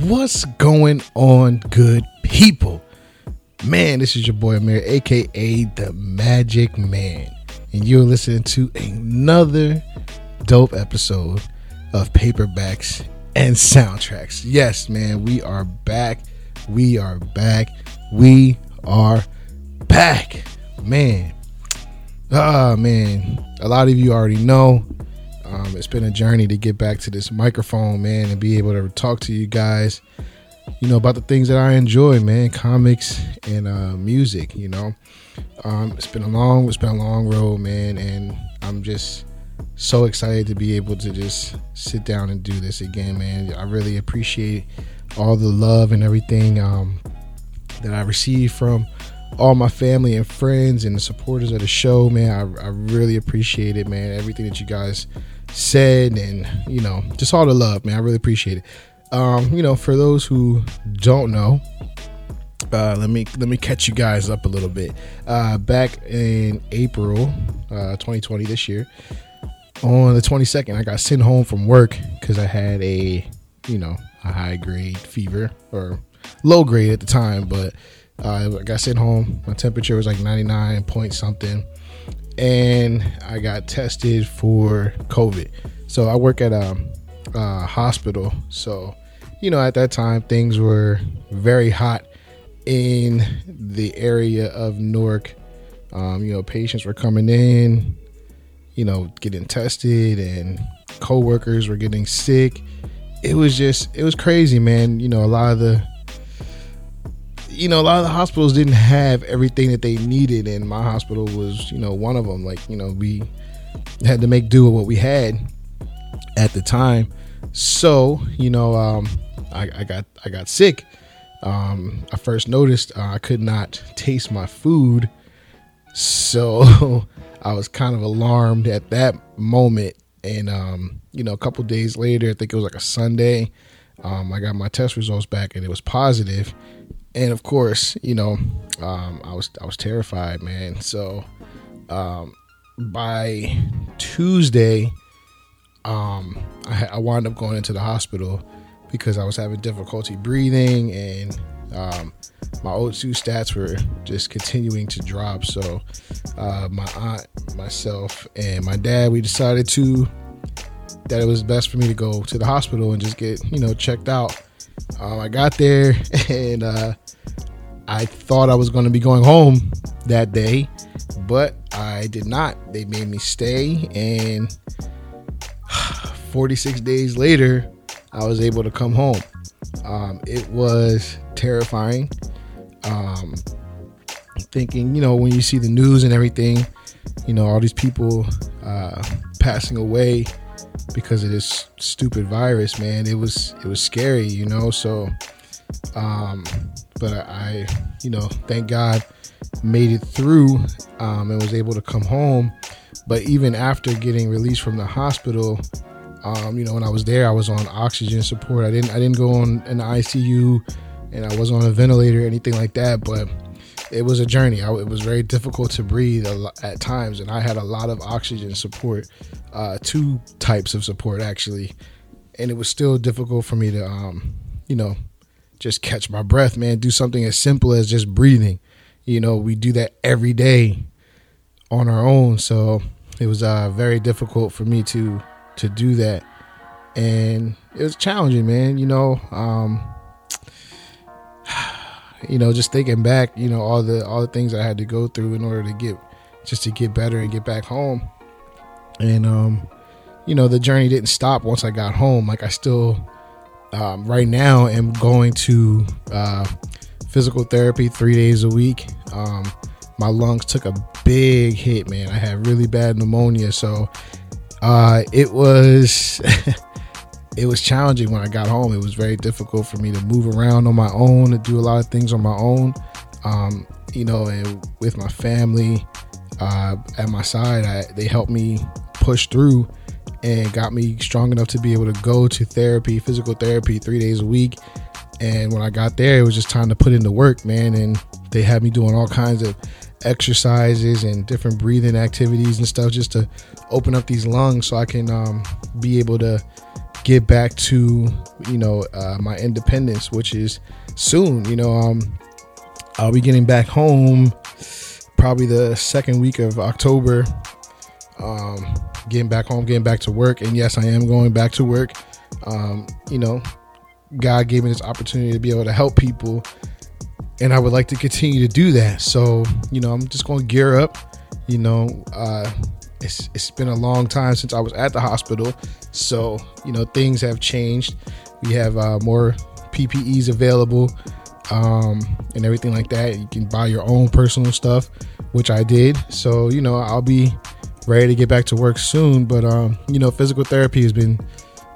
What's going on, good people? Man, this is your boy Amir, aka the Magic Man, and you're listening to another dope episode of Paperbacks and Soundtracks. Yes, man, we are back. We are back. We are back. Man. Ah, man. A lot of you already know. Um, it's been a journey to get back to this microphone, man, and be able to talk to you guys, you know, about the things that I enjoy, man, comics and uh, music. You know, um, it's been a long, it's been a long road, man, and I'm just so excited to be able to just sit down and do this again, man. I really appreciate all the love and everything um, that I received from all my family and friends and the supporters of the show, man. I, I really appreciate it, man. Everything that you guys said and you know just all the love man i really appreciate it um you know for those who don't know uh let me let me catch you guys up a little bit uh back in april uh 2020 this year on the 22nd i got sent home from work because i had a you know a high grade fever or low grade at the time but uh, i got sent home my temperature was like 99 point something and I got tested for COVID. So I work at a, a, hospital. So, you know, at that time, things were very hot in the area of Newark. Um, you know, patients were coming in, you know, getting tested, and coworkers were getting sick. It was just, it was crazy, man. You know, a lot of the you know, a lot of the hospitals didn't have everything that they needed, and my hospital was, you know, one of them. Like, you know, we had to make do with what we had at the time. So, you know, um, I, I got I got sick. Um, I first noticed uh, I could not taste my food, so I was kind of alarmed at that moment. And um, you know, a couple days later, I think it was like a Sunday, um, I got my test results back, and it was positive. and of course, you know, um, I was I was terrified, man. So um, by Tuesday, um, I, I wound up going into the hospital because I was having difficulty breathing and um, my O2 stats were just continuing to drop. So uh, my aunt, myself, and my dad, we decided to that it was best for me to go to the hospital and just get you know checked out. Um, I got there and uh, I thought I was going to be going home that day, but I did not. They made me stay, and 46 days later, I was able to come home. Um, it was terrifying. Um, thinking, you know, when you see the news and everything, you know, all these people uh, passing away because of this stupid virus, man. It was it was scary, you know. So, um, but I, you know, thank God, made it through um, and was able to come home. But even after getting released from the hospital, um, you know, when I was there, I was on oxygen support. I didn't I didn't go on an ICU, and I wasn't on a ventilator or anything like that. But it was a journey. I, it was very difficult to breathe at times, and I had a lot of oxygen support, uh, two types of support actually, and it was still difficult for me to, um, you know, just catch my breath, man. Do something as simple as just breathing. You know, we do that every day on our own, so it was uh, very difficult for me to to do that, and it was challenging, man. You know. Um, you know, just thinking back, you know, all the all the things I had to go through in order to get just to get better and get back home. And um, you know, the journey didn't stop once I got home. Like I still um, right now am going to uh, physical therapy three days a week. Um, my lungs took a big hit, man. I had really bad pneumonia, so uh, it was it was challenging when I got home. It was very difficult for me to move around on my own, to do a lot of things on my own. Um, you know, and with my family uh, at my side, I, they helped me push through and got me strong enough to be able to go to therapy, physical therapy, three days a week. And when I got there, it was just time to put in the work, man. And they had me doing all kinds of exercises and different breathing activities and stuff just to open up these lungs so I can um, be able to get back to you know uh, my independence, which is soon. You know, um, I'll be getting back home probably the second week of October. Um, getting back home, getting back to work, and yes, I am going back to work. Um, you know, God gave me this opportunity to be able to help people, and I would like to continue to do that. So, you know, I'm just going to gear up. You know, uh, it's it's been a long time since I was at the hospital, so you know things have changed. We have uh, more PPEs available um, and everything like that. You can buy your own personal stuff, which I did. So you know I'll be ready to get back to work soon. But um, you know physical therapy has been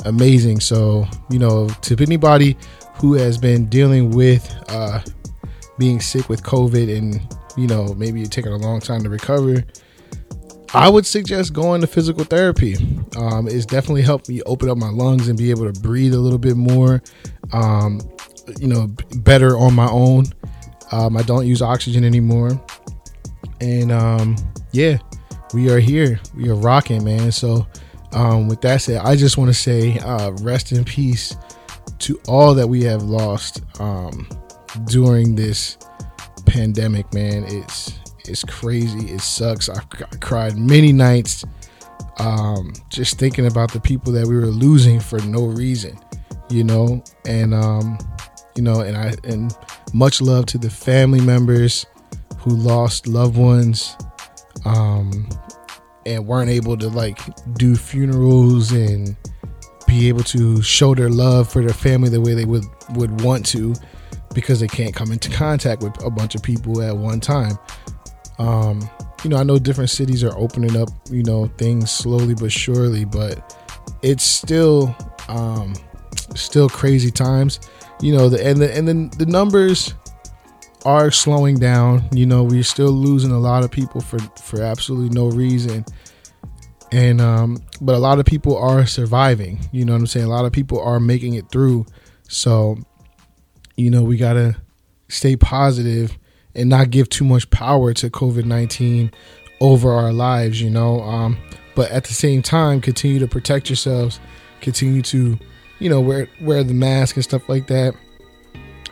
amazing. So you know to anybody who has been dealing with uh, being sick with COVID and you know maybe it taking a long time to recover I would suggest going to physical therapy. Um, it's definitely helped me open up my lungs and be able to breathe a little bit more. Um, you know, better on my own. Um, I don't use oxygen anymore, and um, yeah, we are here. We are rocking, man. So, um, with that said, I just want to say, uh, rest in peace to all that we have lost um, during this pandemic, man. It's it's crazy. It sucks. I've, I cried many nights um, just thinking about the people that we were losing for no reason, you know, and um, you know, and I and much love to the family members who lost loved ones um, and weren't able to like do funerals and be able to show their love for their family the way they would would want to because they can't come into contact with a bunch of people at one time. Um, you know, I know different cities are opening up, you know, things slowly but surely, but it's still um still crazy times. You know, the and the and then the numbers are slowing down. You know, we're still losing a lot of people for for absolutely no reason. And um but a lot of people are surviving. You know what I'm saying? A lot of people are making it through. So, you know, we got to stay positive and not give too much power to COVID 19 over our lives, you know. Um, but at the same time, continue to protect yourselves, continue to, you know, wear wear the mask and stuff like that,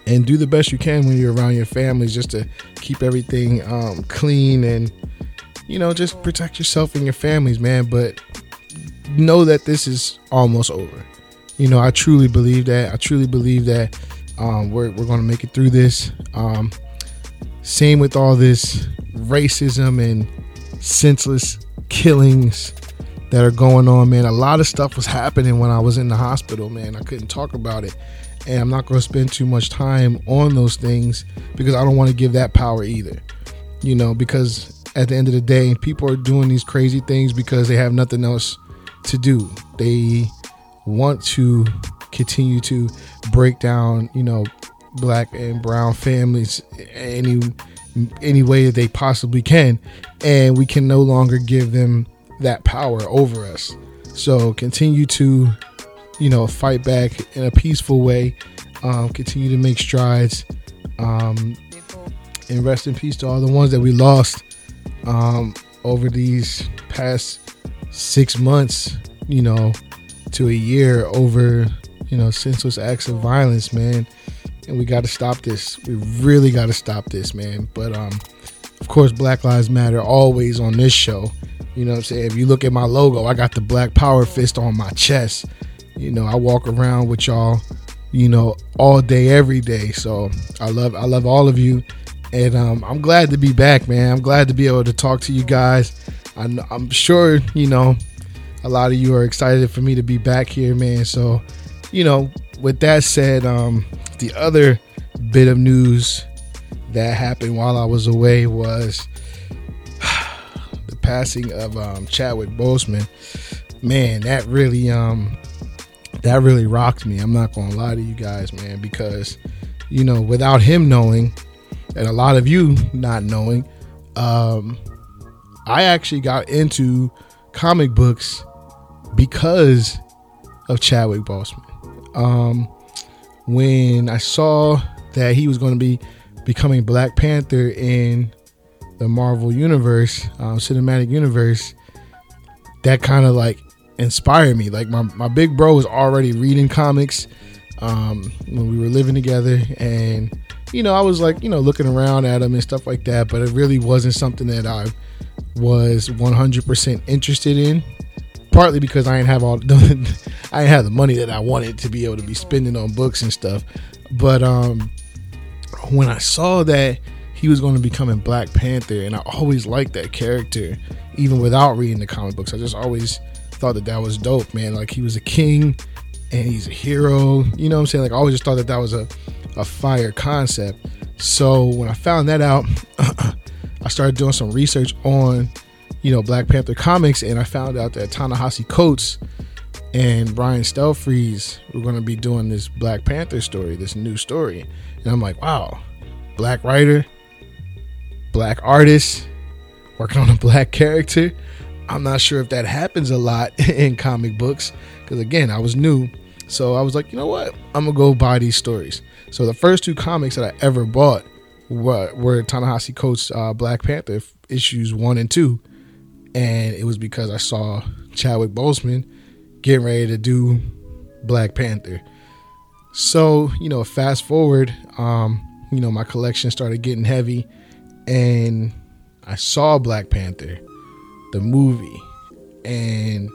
and do the best you can when you're around your families, just to keep everything um, clean and, you know, just protect yourself and your families, man. But know that this is almost over. You know, I truly believe that. I truly believe that um, we're we're going to make it through this. Um, same with all this racism and senseless killings that are going on, man. A lot of stuff was happening when I was in the hospital, man. I couldn't talk about it. And I'm not going to spend too much time on those things because I don't want to give that power either. You know, because at the end of the day, people are doing these crazy things because they have nothing else to do. They want to continue to break down, you know, black and brown families any any way that they possibly can. And we can no longer give them that power over us. So continue to you know fight back in a peaceful way. Um, continue to make strides. Um, and rest in peace to all the ones that we lost um, over these past six months you know to a year over you know senseless acts of violence man and we got to stop this. We really got to stop this, man. But um, of course, Black Lives Matter always on this show. You know I'm saying? If you look at my logo, I got the black power fist on my chest. You know, I walk around with y'all, you know, all day, every day. So I love, I love all of you, and um, I'm glad to be back, man. I'm glad to be able to talk to you guys. I'm, I'm sure, you know, a lot of you are excited for me to be back here, man. So, you know, with that said, um, the other bit of news that happened while I was away was the passing of um, Chadwick Boseman. Man, that really um that really rocked me. I'm not gonna lie to you guys, man, because you know, without him knowing, and a lot of you not knowing, um, I actually got into comic books because of Chadwick Boseman. Um, when I saw that he was going to be becoming Black Panther in the Marvel universe, um, cinematic universe, that kind of like inspired me. Like my, my big bro was already reading comics um, when we were living together, and you know I was like you know looking around at him and stuff like that, but it really wasn't something that I was 100% interested in. Partly because I didn't have all the, I didn't have the money that I wanted to be able to be spending on books and stuff. But um, when I saw that he was going to become in Black Panther, and I always liked that character, even without reading the comic books. I just always thought that that was dope, man. Like he was a king and he's a hero. You know what I'm saying? Like I always just thought that that was a, a fire concept. So when I found that out, I started doing some research on, you know, Black Panther comics, and I found out that Ta-Nehisi Coates and Brian Stelfreeze were going to be doing this Black Panther story, this new story. And I'm like, wow, black writer, black artist, working on a black character. I'm not sure if that happens a lot in comic books because, again, I was new. So I was like, you know what? I'm to go buy these stories. So the first two comics that I ever bought were, were Ta-Nehisi Coates' uh, Black Panther issues one and two. And it was because I saw Chadwick Boseman getting ready to do Black Panther. So, you know, fast forward, um, you know, my collection started getting heavy and I saw Black Panther, the movie, and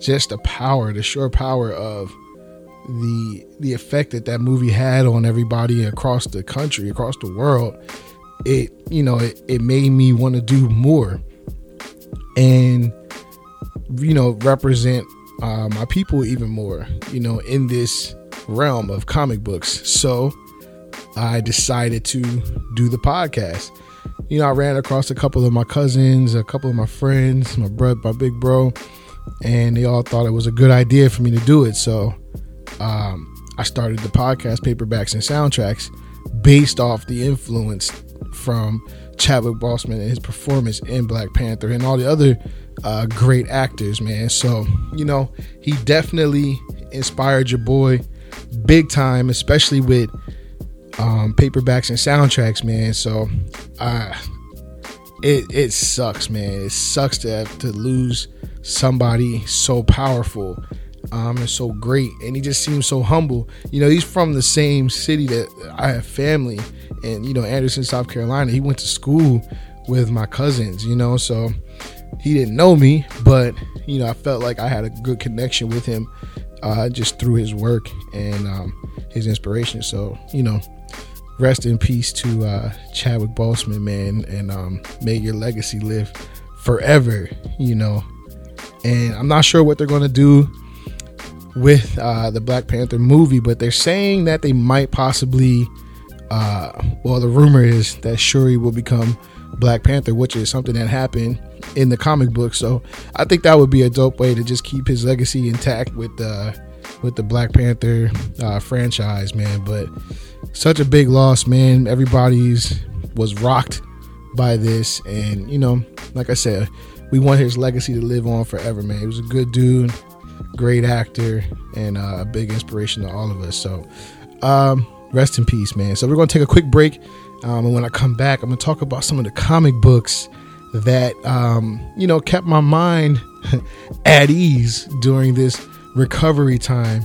just the power, the sure power of the the effect that that movie had on everybody across the country, across the world. It, you know, it, it made me want to do more and you know represent uh, my people even more you know in this realm of comic books. So i decided to do the podcast. You know i ran across a couple of my cousins a couple of my friends my bro my big bro and they all thought it was a good idea for me to do it. So um, i started the podcast paperbacks and soundtracks based off the influence from Chadwick Boseman and his performance in Black Panther and all the other uh, great actors, man. So, you know, he definitely inspired your boy big time, especially with um, paperbacks and soundtracks, man. So, uh, it it sucks, man. It sucks to have to lose somebody so powerful um, and so great, and he just seems so humble. You know, he's from the same city that I have family, and you know, Anderson, South Carolina. He went to school with my cousins, you know, so he didn't know me, but you know, I felt like I had a good connection with him uh, just through his work and um, his inspiration. So, you know, rest in peace to uh, Chadwick Boseman, man, and um, may your legacy live forever, you know. And I'm not sure what they're going to do with uh, the Black Panther movie, but they're saying that they might possibly. Uh, well, the rumor is that Shuri will become Black Panther, which is something that happened in the comic book. So I think that would be a dope way to just keep his legacy intact with the with the Black Panther uh, franchise, man. But such a big loss, man. Everybody's was rocked by this, and you know, like I said, we want his legacy to live on forever, man. He was a good dude great actor and uh, a big inspiration to all of us. So, um, rest in peace, man. So, we're going to take a quick break. Um, and when I come back, I'm going to talk about some of the comic books that, um, you know, kept my mind at ease during this recovery time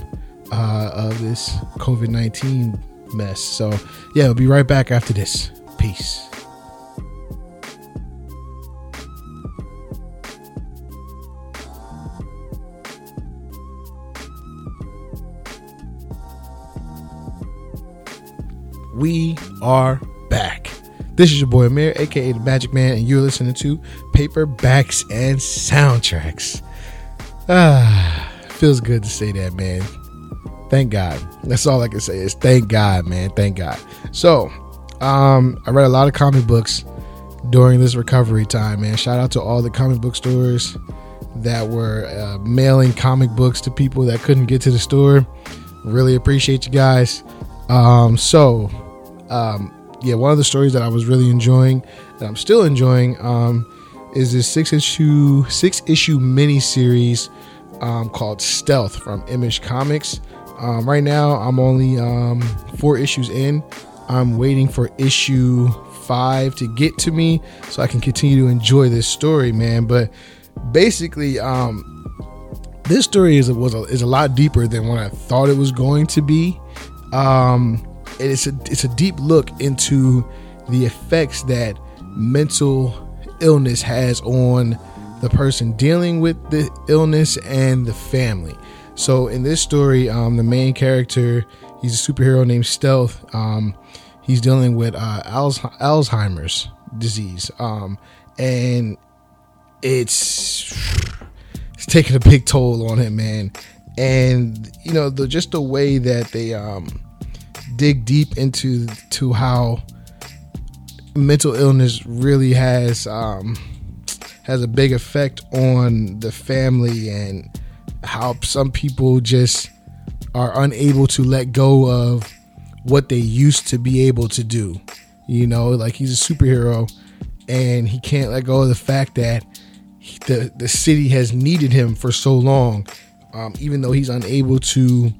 uh, of this COVID 19 mess. So, yeah, we'll be right back after this. Peace. We are back. This is your boy Amir, aka the Magic Man, and you're listening to Paperbacks and Soundtracks. Ah, feels good to say that, man. Thank God. That's all I can say is thank God, man. Thank God. So, um, I read a lot of comic books during this recovery time, man. Shout out to all the comic book stores that were uh, mailing comic books to people that couldn't get to the store. Really appreciate you guys. Um, so, um, yeah, one of the stories that I was really enjoying, that I'm still enjoying, um, is this six issue six issue mini series um, called Stealth from Image Comics Um, right now, I'm only um, four issues in. I'm waiting for issue five to get to me so I can continue to enjoy this story, man. But basically, um, this story is was a, is a lot deeper than what I thought it was going to be. Um, and it's a it's a deep look into the effects that mental illness has on the person dealing with the illness and the family. So in this story, um, the main character, he's a superhero named Stealth. Um, he's dealing with uh, Alzheimer's disease, um, and it's it's taking a big toll on him, man. And you know, the just the way that they um, dig deep into to how mental illness really has um, has a big effect on the family and how some people just are unable to let go of what they used to be able to do. You know, like he's a superhero and he can't let go of the fact that the the city has needed him for so long, um, even though he's unable to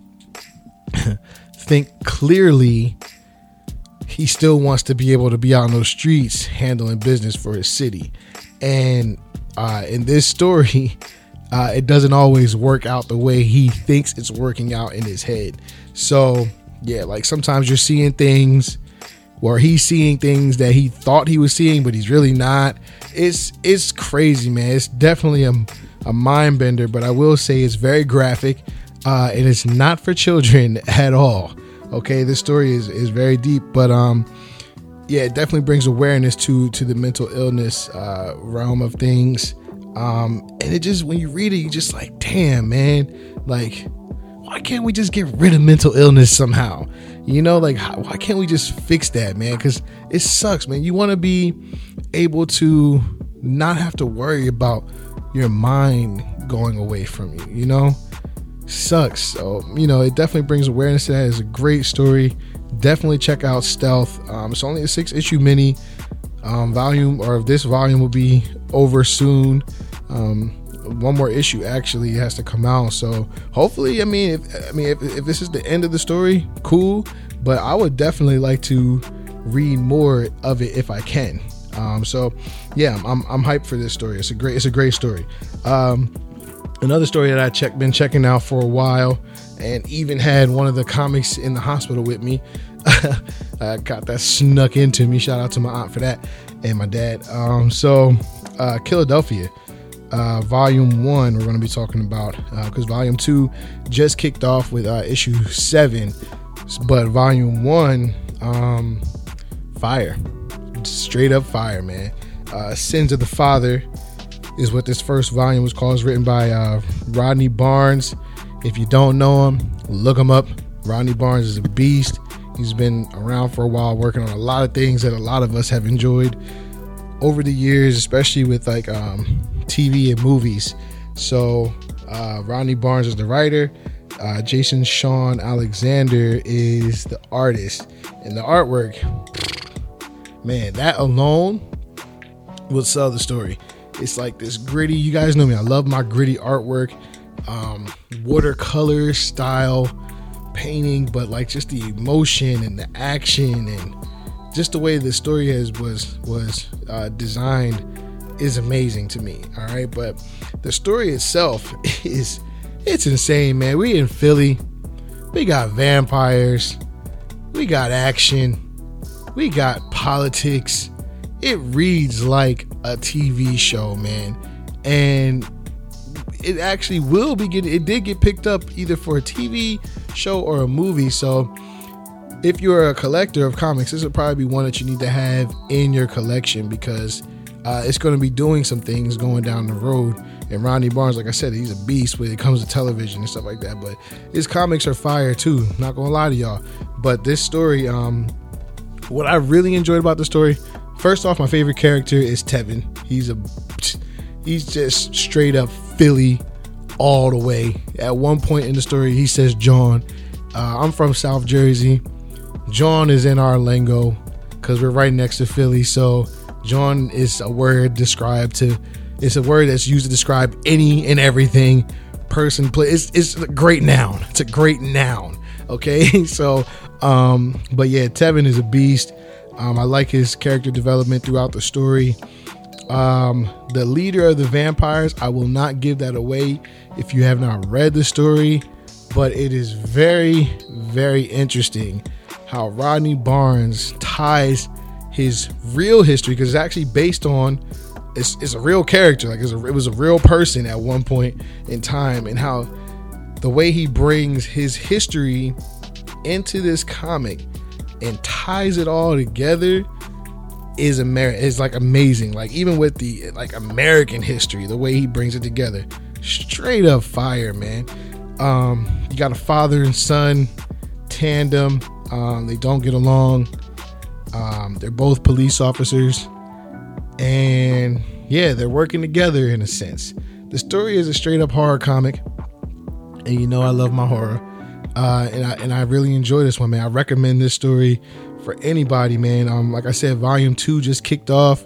think clearly. He still wants to be able to be out on those streets handling business for his city, and uh, in this story, uh, it doesn't always work out the way he thinks it's working out in his head. So yeah, like sometimes you're seeing things where he's seeing things that he thought he was seeing, but he's really not. It's it's crazy, man. It's definitely a, a mind bender, but I will say it's very graphic, uh, and it's not for children at all. Okay, this story is is very deep, but um, yeah, it definitely brings awareness to to the mental illness uh, realm of things. Um, and it just when you read it, you just like, damn, man, like why can't we just get rid of mental illness somehow? You know, like how, why can't we just fix that, man? Because it sucks, man. You want to be able to not have to worry about your mind going away from you. You know, sucks. So you know, it definitely brings awareness to that. It's a great story. Definitely check out Stealth. Um, it's only a six issue mini um, volume, or this volume will be over soon. Um, one more issue actually has to come out. So hopefully, I mean, if I mean if, if this is the end of the story, cool. But I would definitely like to read more of it if I can. Um, so yeah, I'm, I'm hyped for this story. It's a great it's a great story. Um, another story that I check been checking out for a while, and even had one of the comics in the hospital with me. I got that snuck into me. Shout out to my aunt for that and my dad. Um, so uh, Killadelphia uh, volume one we're going to be talking about because uh, volume two just kicked off with uh, issue seven but volume one um, fire straight up fire man uh, sins of the father is what this first volume was called it's written by uh, rodney barnes if you don't know him look him up rodney barnes is a beast he's been around for a while working on a lot of things that a lot of us have enjoyed over the years especially with like um, TV and movies. So uh, Rodney Barnes is the writer. Uh, Jason Shawn Alexander is the artist, and the artwork, man, that alone will sell the story. It's like this gritty. You guys know me. I love my gritty artwork, um, watercolor style painting, but like just the emotion and the action and just the way the story has was was uh, designed is amazing to me. All right, but the story itself is it's insane, man. We in Philly, we got vampires, we got action, we got politics. It reads like a TV show, man, and it actually will be getting. It did get picked up either for a TV show or a movie, so if you're a collector of comics, this would probably be one that you need to have in your collection because uh, it's going to be doing some things going down the road. And Rodney Barnes, like I said, he's a beast when it comes to television and stuff like that. But his comics are fire too. Not gonna lie to y'all. But this story, um, what I really enjoyed about the story, first off, my favorite character is Tevin. He's a he's just straight up Philly all the way. At one point in the story, he says, "John, uh, I'm from South Jersey. John is in our lingo because we're right next to Philly, so." John is a word described to it's a word that's used to describe any and everything person play. It's it's a great noun. It's a great noun. Okay, so um, but yeah, Tevin is a beast. Um, I like his character development throughout the story. Um, the leader of the vampires, I will not give that away if you have not read the story, but it is very, very interesting how Rodney Barnes ties his real history because it's actually based on it's, it's a real character like a, it was a real person at one point in time and how the way he brings his history into this comic and ties it all together is Amer- is like amazing. Like even with the like American history, the way he brings it together, straight up fire, man. Um, you got a father and son tandem. Um, they don't get along. Um, they're both police officers, and yeah, they're working together in a sense. The story is a straight up horror comic, and you know I love my horror, uh, and I and I really enjoy this one, man. I recommend this story for anybody, man. Um, like I said, volume two just kicked off.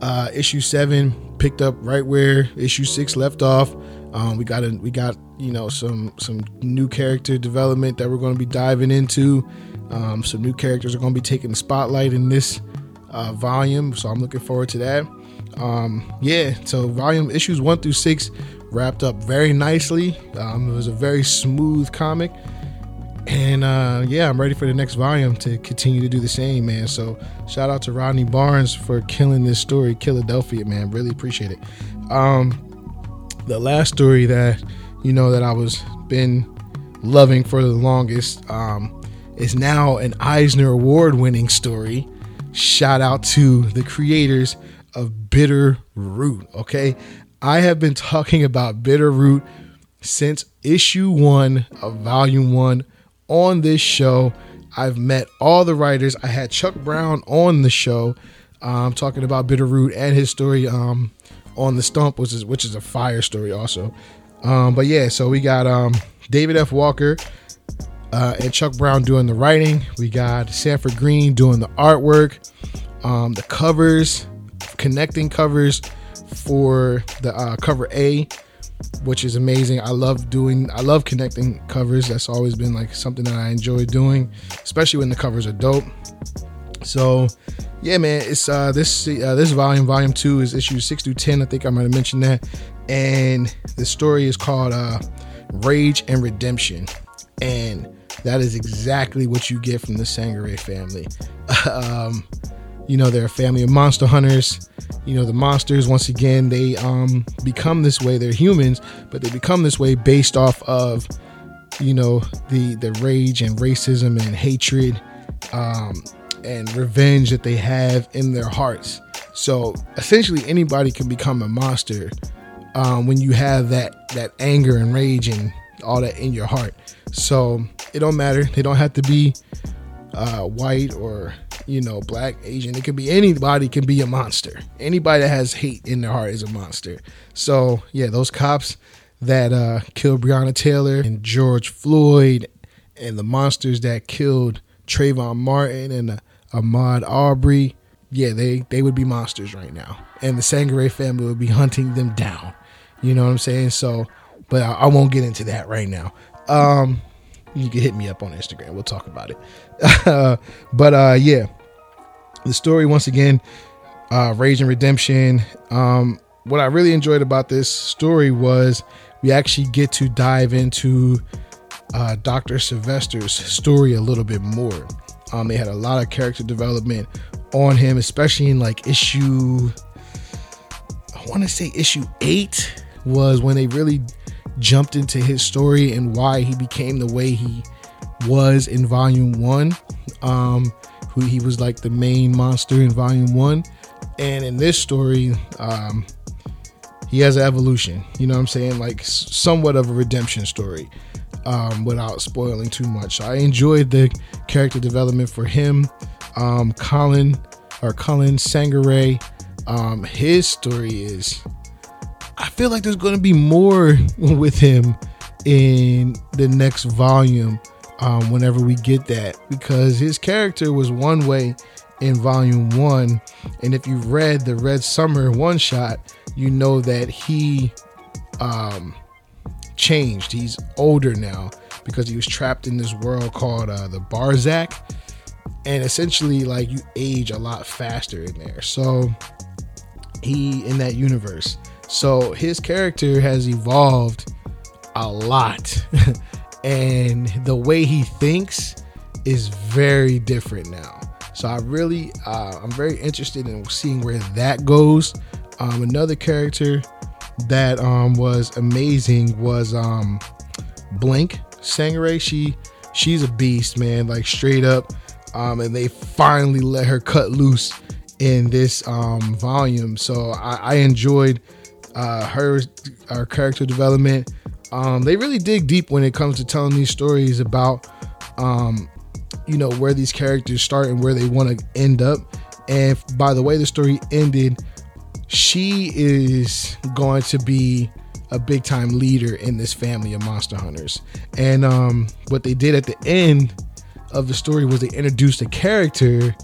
Uh, issue seven picked up right where issue six left off. Um, we got a, we got you know some some new character development that we're going to be diving into. Um, some new characters are going to be taking the spotlight in this uh, volume, so I'm looking forward to that. Um, yeah, so volume issues one through six wrapped up very nicely. Um, it was a very smooth comic and uh, yeah, I'm ready for the next volume to continue to do the same, man. So shout out to Rodney Barnes for killing this story, Killadelphia, man. Really appreciate it. Um, the last story that you know that I was been loving for the longest um, is now an Eisner Award winning story. Shout out to the creators of Bitter Root. Okay, I have been talking about Bitter Root since issue one of volume one on this show. I've met all the writers. I had Chuck Brown on the show, um, talking about Bitter Root and his story um, on the Stump, which is which is a fire story also. Um, but yeah, so we got um, David F. Walker uh, and Chuck Brown doing the writing. We got Sanford Greene doing the artwork, um, the covers, connecting covers for the uh, cover A which is amazing. I love doing, I love connecting covers. That's always been like something that I enjoy doing, especially when the covers are dope. So, yeah, man, it's uh this uh, this volume, volume two, is issue six through ten. I think I might have mentioned that, and the story is called uh, Rage and Redemption, and that is exactly what you get from the Sangerye family. um, you know, they're a family of monster hunters. You know the monsters once again they um become this way. They're humans but they become this way based off of you know the the rage and racism and hatred um and revenge that they have in their hearts. So essentially anybody can become a monster um, when you have that that anger and rage and all that in your heart. So it don't matter. They don't have to be uh, white or you know black asian it could be anybody can be a monster. Anybody that has hate in their heart is a monster. So yeah those cops that uh killed breonna taylor and george floyd and the monsters that killed trayvon martin and uh, ahmaud arbery yeah they they would be monsters right now. And the Sangerye family would be hunting them down. You know what i'm saying? So but i, I won't get into that right now. Um you can hit me up on Instagram. We'll talk about it. but uh, yeah, the story once again, uh, Rage and Redemption. Um, what I really enjoyed about this story was we actually get to dive into uh, Dr. Sylvester's story a little bit more. Um, they had a lot of character development on him, especially in like issue, I want to say issue eight was when they really jumped into his story and why he became the way he was in volume one. Um, who he was like the main monster in volume one. And in this story, um, he has an evolution, you know what I'm saying? Like somewhat of a redemption story um, without spoiling too much. So I enjoyed the character development for him. Um, Colin or Cullen Sangerye, um, his story is I feel like there's going to be more with him in the next volume um, whenever we get that because his character was one way in volume one. And if you read the Red Summer one shot, you know that he um, changed. He's older now because he was trapped in this world called uh, the Barzakh, and essentially like you age a lot faster in there. So he in that universe. So his character has evolved a lot, and the way he thinks is very different now. So I really, uh, I'm very interested in seeing where that goes. Um, another character that um, was amazing was um, Blink Sangerye. She, she's a beast, man. Like straight up. Um, and they finally let her cut loose in this um, volume. So I, I enjoyed uh, her, her character development. Um, they really dig deep when it comes to telling these stories about um, you know where these characters start and where they want to end up and by the way the story ended she is going to be a big time leader in this family of monster hunters and um, what they did at the end of the story was they introduced a character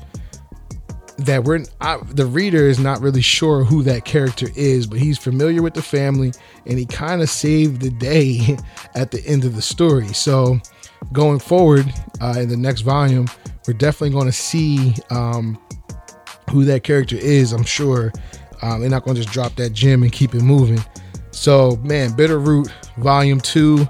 that we're I, the reader is not really sure who that character is, but he's familiar with the family and he kind of saved the day at the end of the story. So going forward uh, in the next volume, we're definitely going to see um, who that character is. I'm sure um, they're not going to just drop that gem and keep it moving. So, man, Bitter Root Volume Two.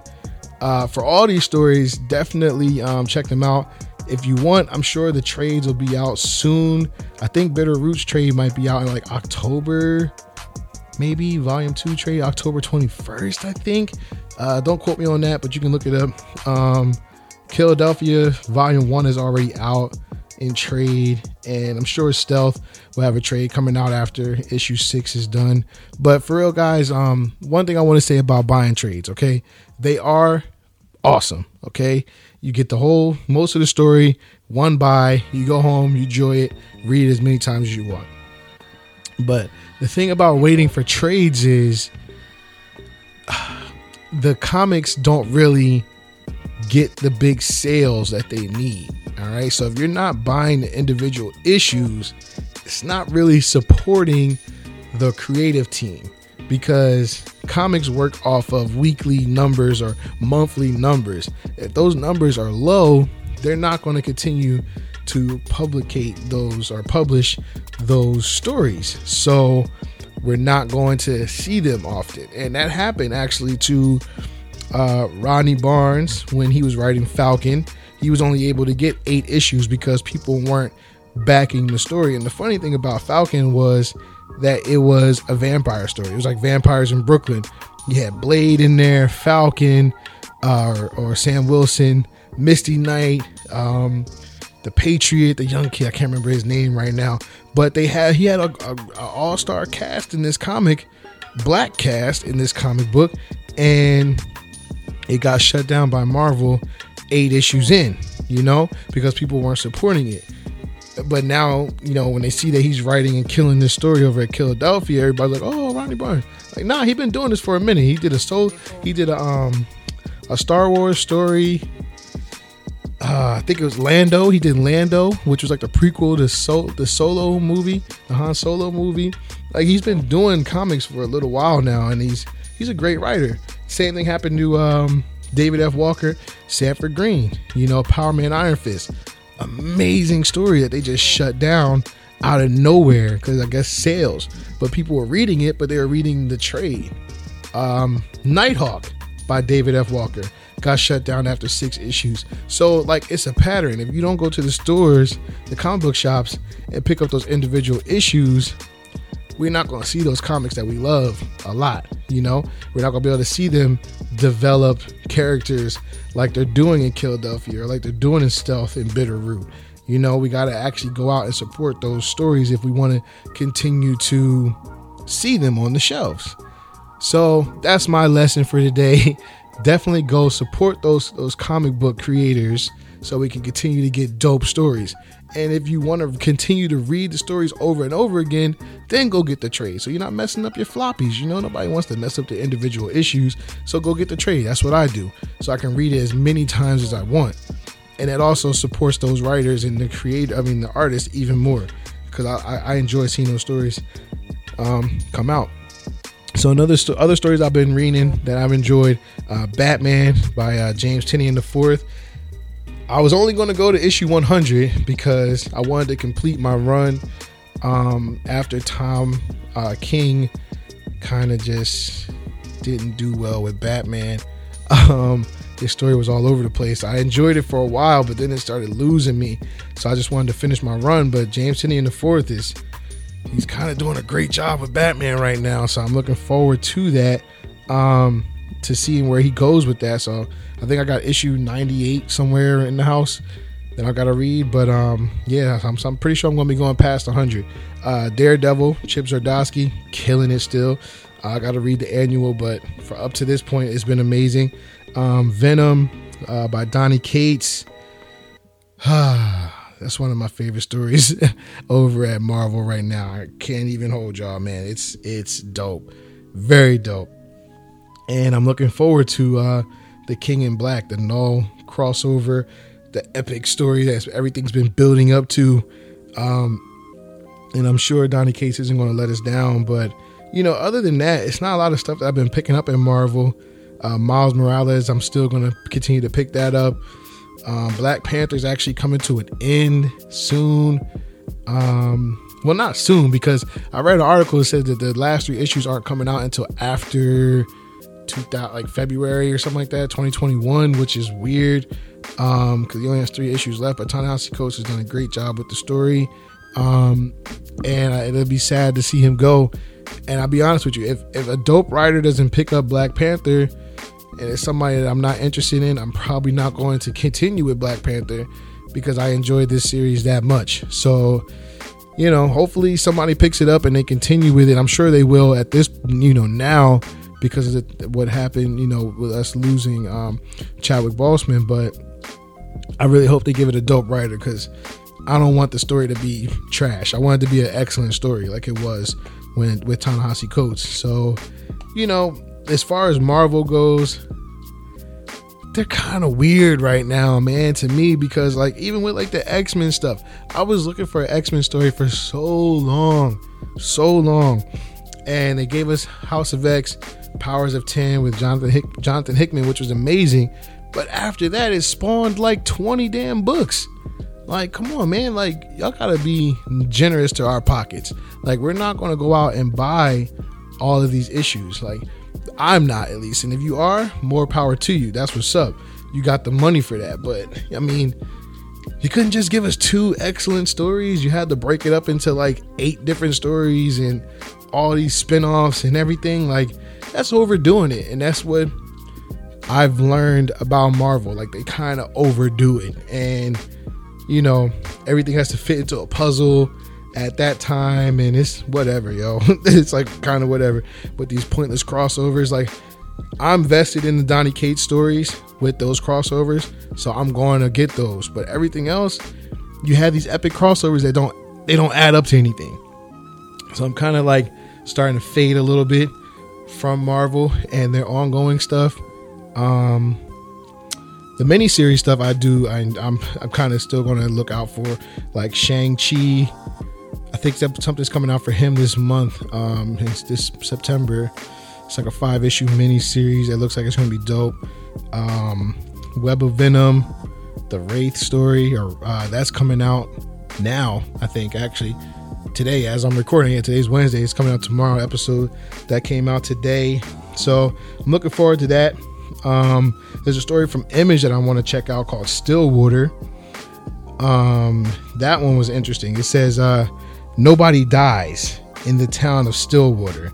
Uh, for all these stories, definitely um, check them out. If you want, I'm sure the trades will be out soon. I think Bitter Roots trade might be out in like October, maybe Volume Two trade October 21st. I think. Uh, don't quote me on that, but you can look it up. Um, Killadelphia Volume One is already out in trade, and I'm sure Stealth will have a trade coming out after issue six is done. But for real, guys, um, one thing I want to say about buying trades, okay, they are awesome. Okay, you get the whole most of the story, one buy, you go home, you enjoy it, read it as many times as you want. But the thing about waiting for trades is the comics don't really get the big sales that they need. All right. So if you're not buying the individual issues, it's not really supporting the creative team because comics work off of weekly numbers or monthly numbers. If those numbers are low, they're not going to continue to publicate those or publish those stories. So we're not going to see them often. And that happened actually to uh, Rodney Barnes when he was writing Falcon. He was only able to get eight issues because people weren't backing the story. And the funny thing about Falcon was that it was a vampire story. It was like vampires in Brooklyn. You had Blade in there, Falcon, uh, or, or Sam Wilson, Misty Knight, um, the Patriot, the young kid. I can't remember his name right now, but they had he had a, a, a all star cast in this comic, black cast in this comic book, and it got shut down by Marvel eight issues in. You know, because people weren't supporting it. But now, you know, when they see that he's writing and killing this story over at Killadelphia, everybody's like, "Oh, Ronnie Barnes!" Like, nah, he been doing this for a minute. He did a soul, he did a um a Star Wars story. Uh, I think it was Lando. He did Lando, which was like the prequel to so the Solo movie, the Han Solo movie. Like he's been doing comics for a little while now, and he's he's a great writer. Same thing happened to um, David F. Walker, Sanford Greene. You know, Power Man Iron Fist. Amazing story that they just shut down out of nowhere because I guess sales. But people were reading it, but they were reading the trade. Um, Nighthawk by David F. Walker got shut down after six issues. So, like, it's a pattern. If you don't go to the stores, the comic book shops, and pick up those individual issues, we're not going to see those comics that we love a lot. You know, we're not going to be able to see them develop characters like they're doing in Killadelphia or like they're doing in Stealth and Bitter Root. You know, we got to actually go out and support those stories if we want to continue to see them on the shelves. So that's my lesson for today. Definitely go support those those comic book creators so we can continue to get dope stories. And if you want to continue to read the stories over and over again, then go get the trade. So you're not messing up your floppies. You know, nobody wants to mess up the individual issues. So go get the trade. That's what I do. So I can read it as many times as I want. And it also supports those writers and the creator, I mean, the artists even more. Because I, I, enjoy seeing those stories um, come out. So another other stories I've been reading that I've enjoyed, uh, Batman by uh, James Tynion the fourth. I was only going to go to issue 100 because I wanted to complete my run um, after Tom uh, King kind of just didn't do well with Batman. Um, this story was all over the place. I enjoyed it for a while, but then it started losing me. So I just wanted to finish my run. But James Tynion the fourth is he's kind of doing a great job with Batman right now. So I'm looking forward to that. Um, to seeing where he goes with that. So I think I got issue 98 somewhere in the house that I got to read. But um, yeah, I'm, I'm pretty sure I'm going to be going past 100. Uh, Daredevil, Chip Zdarsky, killing it still. I got to read the annual, but for up to this point, it's been amazing. Um, Venom uh, by Donny Cates. That's one of my favorite stories over at Marvel right now. I can't even hold y'all, man. It's it's dope, very dope, and I'm looking forward to uh, the King in Black, the Knull crossover, the epic story that everything's been building up to. Um, and I'm sure Donny Cates isn't going to let us down, but you know, other than that, it's not a lot of stuff that I've been picking up in Marvel. Uh, Miles Morales, I'm still going to continue to pick that up. Um, Black Panther's actually coming to an end soon. Um, well, not soon because I read an article that said that the last three issues aren't coming out until after 2000, like February or something like that, 2021, which is weird um, because he only has three issues left. But Ta-Nehisi Coates has done a great job with the story, um, and it'll be sad to see him go. And I'll be honest with you, if if a dope writer doesn't pick up Black Panther and it's somebody that I'm not interested in, I'm probably not going to continue with Black Panther because I enjoyed this series that much. So, you know, hopefully somebody picks it up and they continue with it. I'm sure they will at this, you know, now because of the, what happened, you know, with us losing um, Chadwick Boseman. But I really hope they give it a dope writer because I don't want the story to be trash. I want it to be an excellent story like it was when with Ta-Nehisi Coates. So, you know, as far as Marvel goes, they're kind of weird right now, man, to me because like even with like the X-Men stuff, I was looking for an X-Men story for so long, so long. And they gave us House of X, Powers of 10 with Jonathan Hick- Jonathan Hickman, which was amazing. But after that, it spawned like 20 damn books. Like, come on, man. Like, y'all gotta be generous to our pockets. Like, we're not gonna go out and buy all of these issues. Like, I'm not at least. And if you are, more power to you. That's what's up. You got the money for that. But I mean, you couldn't just give us two excellent stories. You had to break it up into like eight different stories and all these spin-offs and everything. Like, that's overdoing it. And that's what I've learned about Marvel. Like they kind of overdo it. And you know, everything has to fit into a puzzle at that time and it's whatever, yo. it's like kind of whatever. But these pointless crossovers, like I'm vested in the Donny Cates stories with those crossovers, so I'm going to get those. But everything else, you have these epic crossovers that don't they don't add up to anything. So I'm kind of like starting to fade a little bit from Marvel and their ongoing stuff. Um the miniseries stuff I do, I, I'm I'm kind of still going to look out for, like Shang Chi. I think that something's coming out for him this month. Um, it's this September. It's like a five issue miniseries. It looks like it's going to be dope. Um, Web of Venom, the Wraith story, or uh, that's coming out now. I think actually today, as I'm recording it, today's Wednesday. It's coming out tomorrow. Episode that came out today. So I'm looking forward to that. Um, there's a story from Image that I want to check out called Stillwater. Um, that one was interesting. It says uh, nobody dies in the town of Stillwater.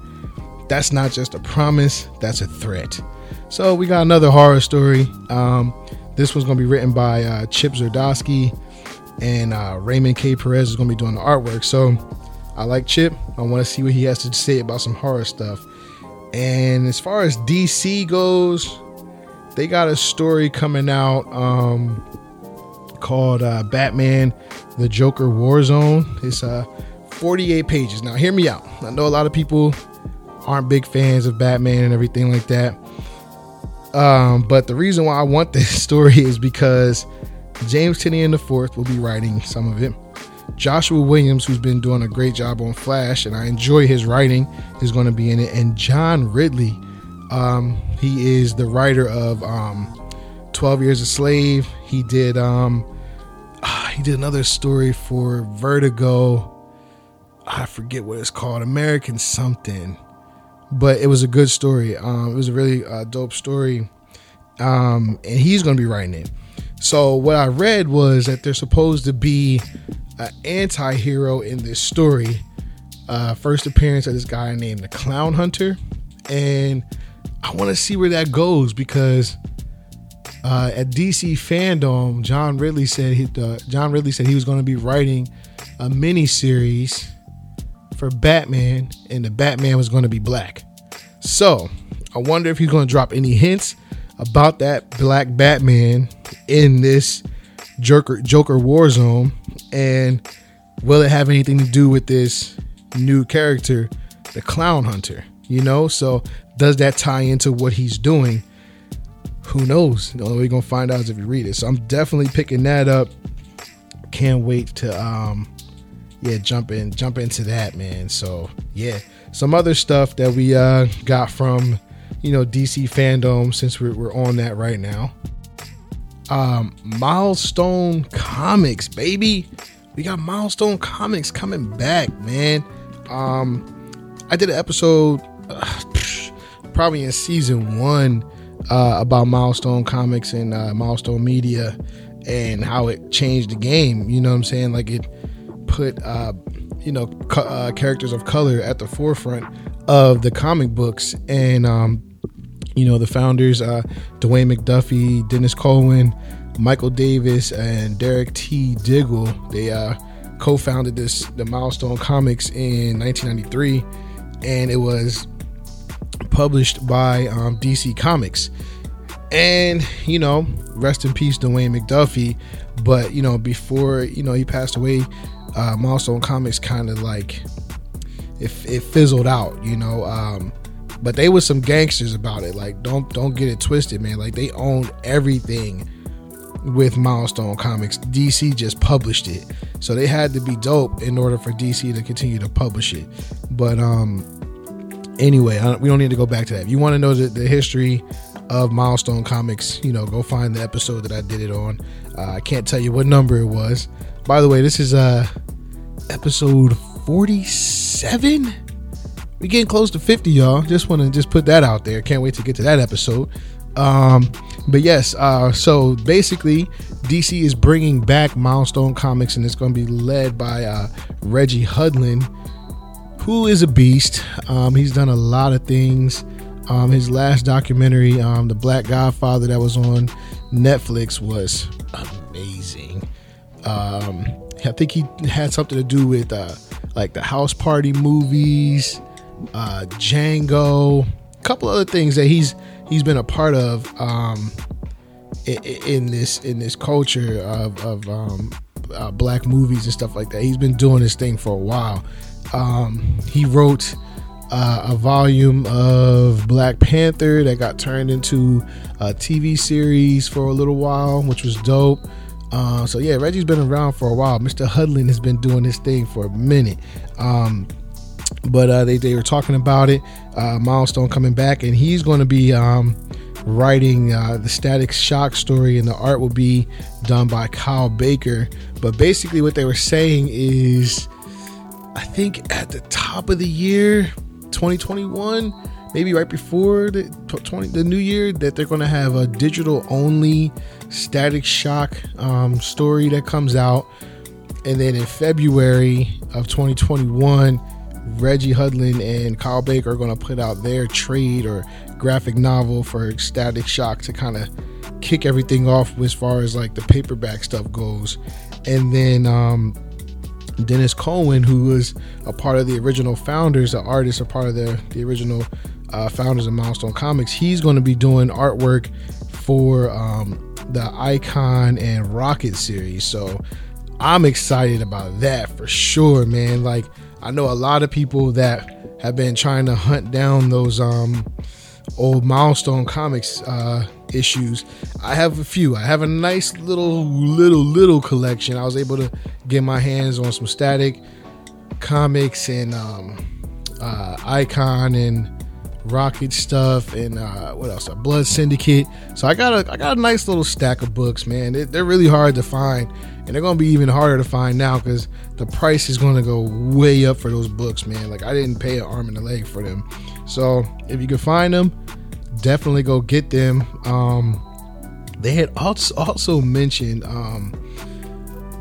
That's not just a promise, that's a threat. So we got another horror story. Um, this one's gonna be written by uh, Chip Zdarsky and uh, Ramon K. Perez is gonna be doing the artwork. So I like Chip. I want to see what he has to say about some horror stuff. And as far as DC goes, they got a story coming out um, called uh, Batman: The Joker Warzone. It's uh, 48 pages. Now, hear me out. I know a lot of people aren't big fans of Batman and everything like that. Um, but the reason why I want this story is because James Tynion IV will be writing some of it. Joshua Williamson, who's been doing a great job on Flash, and I enjoy his writing, is going to be in it. And John Ridley, um, he is the writer of um, 12 Years a Slave. He did um, ah, he did another story for Vertigo. I forget what it's called, American something, but it was a good story. Um, it was a really uh, dope story, um, and he's going to be writing it. So what I read was that there's supposed to be an anti-hero in this story. Uh, first appearance of this guy named the Clown Hunter, and I want to see where that goes because uh, at DC Fandom, John Ridley said he, uh, John Ridley said he was going to be writing a mini series for Batman, and the Batman was going to be black. So I wonder if he's going to drop any hints about that black Batman in this Joker Joker War Zone, and will it have anything to do with this new character, the Clown Hunter? You know, so does that tie into what he's doing? Who knows? The only way you're gonna find out is if you read it. So I'm definitely picking that up. Can't wait to um yeah jump in jump into that man. So yeah, some other stuff that we uh got from you know DC fandom since we're, we're on that right now. Um, Milestone Comics, baby. We got Milestone Comics coming back, man. Um, I did an episode uh, probably in season one uh, about Milestone Comics and uh, Milestone Media and how it changed the game. You know what I'm saying? Like it put, uh, you know, co- uh, characters of color at the forefront of the comic books. And, um, you know, the founders, uh, Dwayne McDuffie, Denys Cowan, Michael Davis, and Derek T. Dingle, they uh, co founded this, the Milestone Comics in 1993. And it was published by um, DC Comics. And, you know, rest in peace, Dwayne McDuffie. But, you know, before, you know, he passed away, uh, Milestone Comics kind of like, it, it fizzled out, you know. Um, but they was some gangsters about it. Like, don't don't get it twisted, man. Like they owned everything with Milestone Comics. DC just published it. So they had to be dope in order for DC to continue to publish it. But um anyway, we don't need to go back to that. If you want to know the, the history of Milestone Comics, you know, go find the episode that I did it on. Uh, I can't tell you what number it was. By the way, this is uh episode 47. We getting close to 50, y'all. Just want to just put that out there. Can't wait to get to that episode. Um, but yes, uh, so basically, DC is bringing back Milestone Comics, and it's going to be led by uh, Reggie Hudlin, who is a beast. Um, he's done a lot of things. Um, his last documentary, um, The Black Godfather, that was on Netflix, was amazing. Um, I think he had something to do with uh, like the House Party movies, uh, Django, a couple other things that he's he's been a part of um, in, in this in this culture of, of um, uh, black movies and stuff like that. He's been doing this thing for a while. Um, he wrote uh, a volume of Black Panther that got turned into a TV series for a little while, which was dope. Uh, so yeah, Reggie's been around for a while. Mr. Hudlin has been doing this thing for a minute. Um, but uh, they, they were talking about it. Uh, Milestone coming back, and he's going to be um, writing uh, the Static Shock story, and the art will be done by Kyle Baker. But basically, what they were saying is, I think at the top of the year, 2021, maybe right before the 20 the new year, that they're going to have a digital only Static Shock um, story that comes out, and then in February of 2021 Reggie Hudlin and Kyle Baker are going to put out their trade or graphic novel for Static Shock to kind of kick everything off as far as like the paperback stuff goes. And then um, Denys Cowan, who was a part of the original founders, the artist, a part of the, the original uh, founders of Milestone Comics, he's going to be doing artwork for um, the Icon and Rocket series. So I'm excited about that for sure, man. Like, I know a lot of people that have been trying to hunt down those um old milestone comics uh, issues. I have a few. I have a nice little, little, little collection. I was able to get my hands on some static comics and um, uh, Icon and Rocket stuff and uh, what else? A Blood Syndicate. So I got a I got a nice little stack of books, man. They, they're really hard to find, and they're gonna be even harder to find now because the price is gonna go way up for those books, man. Like I didn't pay an arm and a leg for them. So if you can find them, definitely go get them. Um, they had also also mentioned um,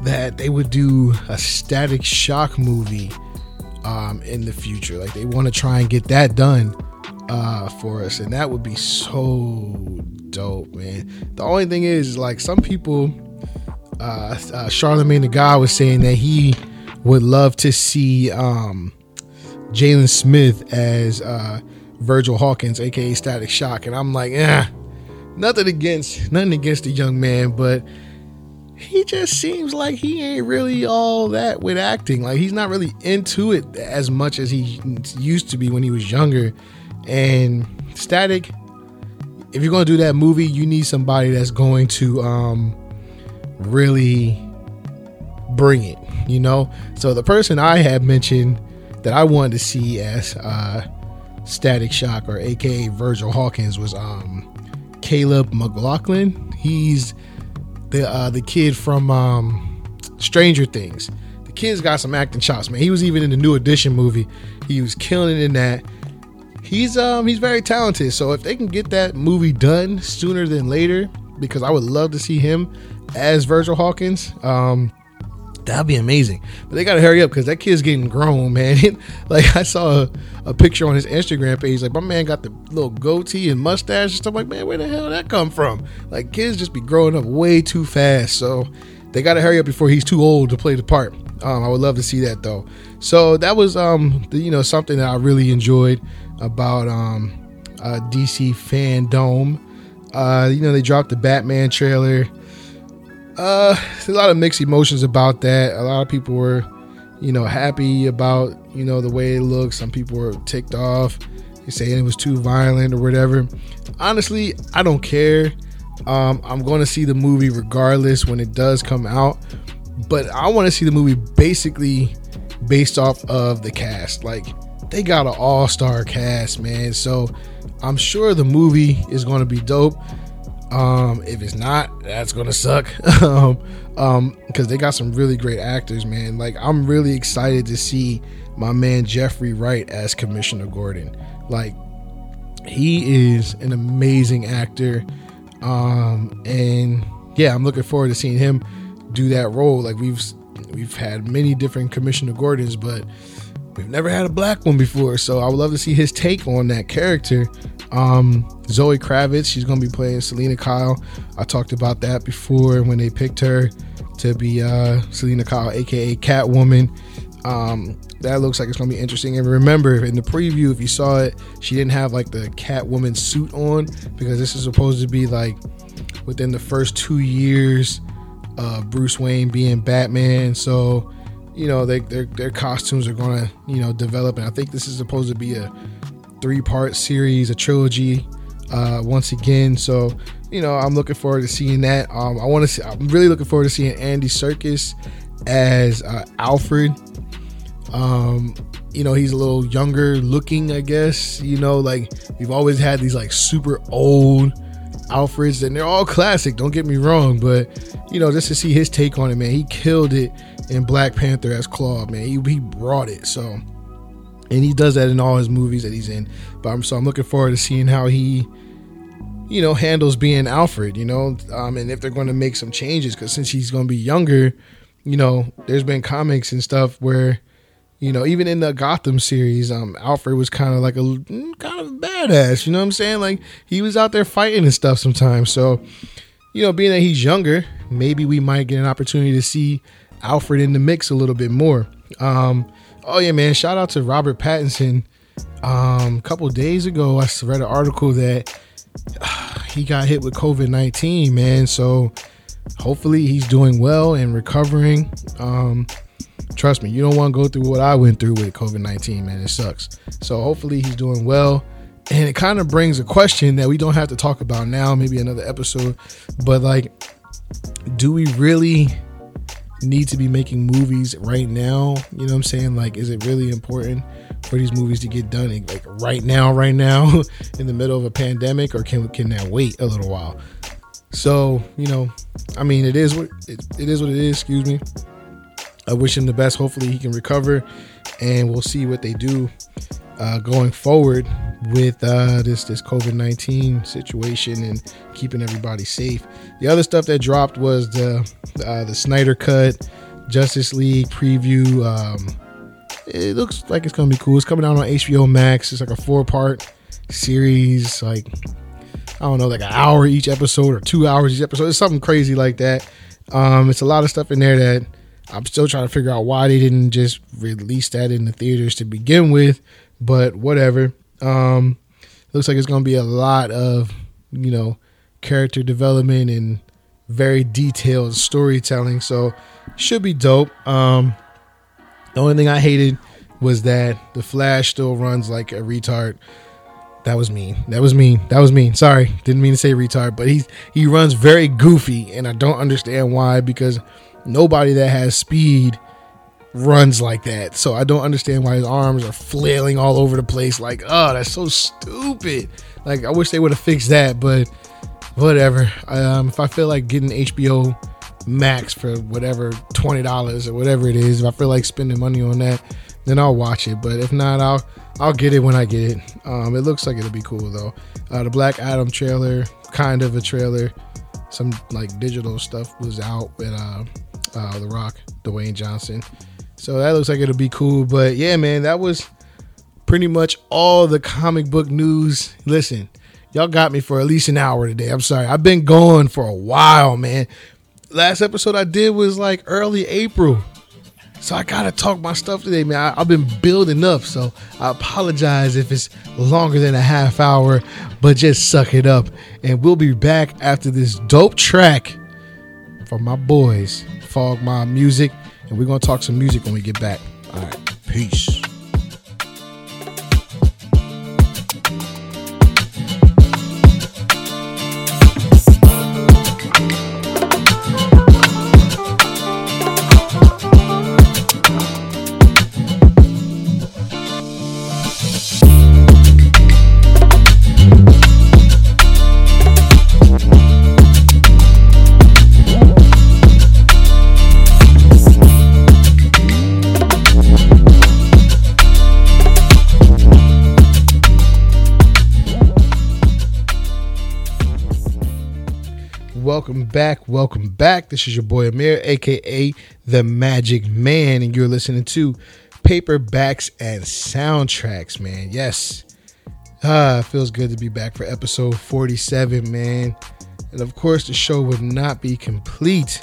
that they would do a Static Shock movie um, in the future. Like they want to try and get that done uh, for us, and that would be so dope, man. The only thing is, like, some people, uh, uh, Charlemagne the God was saying that he would love to see um, Jaden Smith as uh, Virgil Hawkins, aka Static Shock, and I'm like, eh, nothing against, nothing against the young man, but he just seems like he ain't really all that with acting. Like he's not really into it as much as he used to be when he was younger. And Static, if you're to do that movie, you need somebody that's going to um, really bring it, you know? So the person I had mentioned that I wanted to see as uh, Static Shock or AKA Virgil Hawkins was um, Caleb McLaughlin. He's the uh, the kid from um, Stranger Things. The kid's got some acting chops, man. He was even in the New Edition movie. He was killing it in that he's um he's very talented. So if they can get that movie done sooner than later, because I would love to see him as Virgil Hawkins. Um, that'd be amazing. But they gotta hurry up because that kid's getting grown, man. like I saw a, a, picture on his Instagram page. Like my man got the little goatee and mustache and stuff. Like man, where the hell that come from? Like kids just be growing up way too fast. So they gotta hurry up before he's too old to play the part. Um, I would love to see that though. So that was um the, you know something that I really enjoyed about um, uh, DC fandom. Uh, you know, they dropped the Batman trailer. Uh, a lot of mixed emotions about that. A lot of people were, you know, happy about you know the way it looks. Some people were ticked off, saying it was too violent or whatever. Honestly, I don't care. Um, I'm going to see the movie regardless when it does come out, but I want to see the movie basically based off of the cast. Like, they got an all-star cast, man. So I'm sure the movie is going to be dope. Um, if it's not, that's gonna suck. um, um, because they got some really great actors, man. Like I'm really excited to see my man Jeffrey Wright as Commissioner Gordon. Like he is an amazing actor. Um, and yeah, I'm looking forward to seeing him do that role. Like we've we've had many different Commissioner Gordons, but we've never had a black one before, so I would love to see his take on that character. Um, Zoe Kravitz, she's gonna be playing Selina Kyle. I talked about that before when they picked her to be uh, Selina Kyle, aka Catwoman. Um, that looks like it's gonna be interesting. And remember, in the preview, if you saw it, she didn't have like the Catwoman suit on because this is supposed to be like within the first two years of Bruce Wayne being Batman. So you know, they, their their costumes are going to you know develop, and I think this is supposed to be a three part series, a trilogy. Uh, once again, so you know, I'm looking forward to seeing that. Um, I want to see. I'm really looking forward to seeing Andy Serkis as uh, Alfred. Um, you know, he's a little younger looking, I guess. You know, like we've always had these like super old Alfreds, and they're all classic. Don't get me wrong, but you know, just to see his take on it, man, he killed it in Black Panther as Klaue, man. He, he brought it. So, and he does that in all his movies that he's in. But I'm so I'm looking forward to seeing how he, you know, handles being Alfred. You know, um, and if they're going to make some changes because since he's going to be younger, you know, there's been comics and stuff where. You know, even in the Gotham series, um, Alfred was kind of like a mm, kind of badass. You know what I'm saying? Like he was out there fighting and stuff sometimes. So, you know, being that he's younger, maybe we might get an opportunity to see Alfred in the mix a little bit more. Um, oh yeah, man! Shout out to Robert Pattinson. Um, a couple days ago, I read an article that uh, he got hit with COVID nineteen. Man, so hopefully he's doing well and recovering. Um, trust me, you don't want to go through what I went through with COVID nineteen. Man, it sucks. So hopefully he's doing well And it kind of brings a question that we don't have to talk about now, maybe another episode, but like, do we really need to be making movies right now? You know what I'm saying? Like, is it really important for these movies to get done like right now, right now, in the middle of a pandemic, or can can that wait a little while? So, you know, I mean, it is what it, it is what it is. Excuse me. I wish him the best. Hopefully, he can recover, and we'll see what they do uh, going forward with uh, this this COVID nineteen situation and keeping everybody safe. The other stuff that dropped was the uh, the Snyder Cut Justice League preview. Um, it looks like it's gonna be cool. It's coming out on HBO Max. It's like a four part series. Like I don't know, like an hour each episode or two hours each episode. It's something crazy like that. Um, it's a lot of stuff in there that I'm still trying to figure out why they didn't just release that in the theaters to begin with. But whatever. Um, looks like it's gonna be a lot of you know character development and very detailed storytelling. So should be dope. Um, the only thing I hated was that the Flash still runs like a retard. That was mean. That was mean. That was mean. Sorry, didn't mean to say retard, but he he runs very goofy, and I don't understand why because nobody that has speed runs like that. So I don't understand why his arms are flailing all over the place. Like, oh, that's so stupid. Like, I wish they would have fixed that, but whatever. Um, if I feel like getting HBO Max for whatever twenty dollars or whatever it is, if I feel like spending money on that, then I'll watch it. But if not, I'll I'll get it when I get it. Um, it looks like it'll be cool though. Uh, the Black Adam trailer, kind of a trailer. Some like digital stuff was out with uh, uh, The Rock, Dwayne Johnson. So that looks like it'll be cool. But yeah, man, that was pretty much all the comic book news. Listen, y'all got me for at least an hour today. I'm sorry. I've been going for a while, man. Last episode I did was like early April. So I gotta talk my stuff today, man. I, have been building up, so I apologize if it's longer than a half hour, but just suck it up. And we'll be back after this dope track from my boys, Fog My Music, and we're gonna talk some music when we get back. All right, peace. Welcome back. Welcome back. This is your boy Amir, aka the Magic Man, and you're listening to Paperbacks and Soundtracks, man. Yes. Ah, feels good to be back for episode 47, man. And of course, the show would not be complete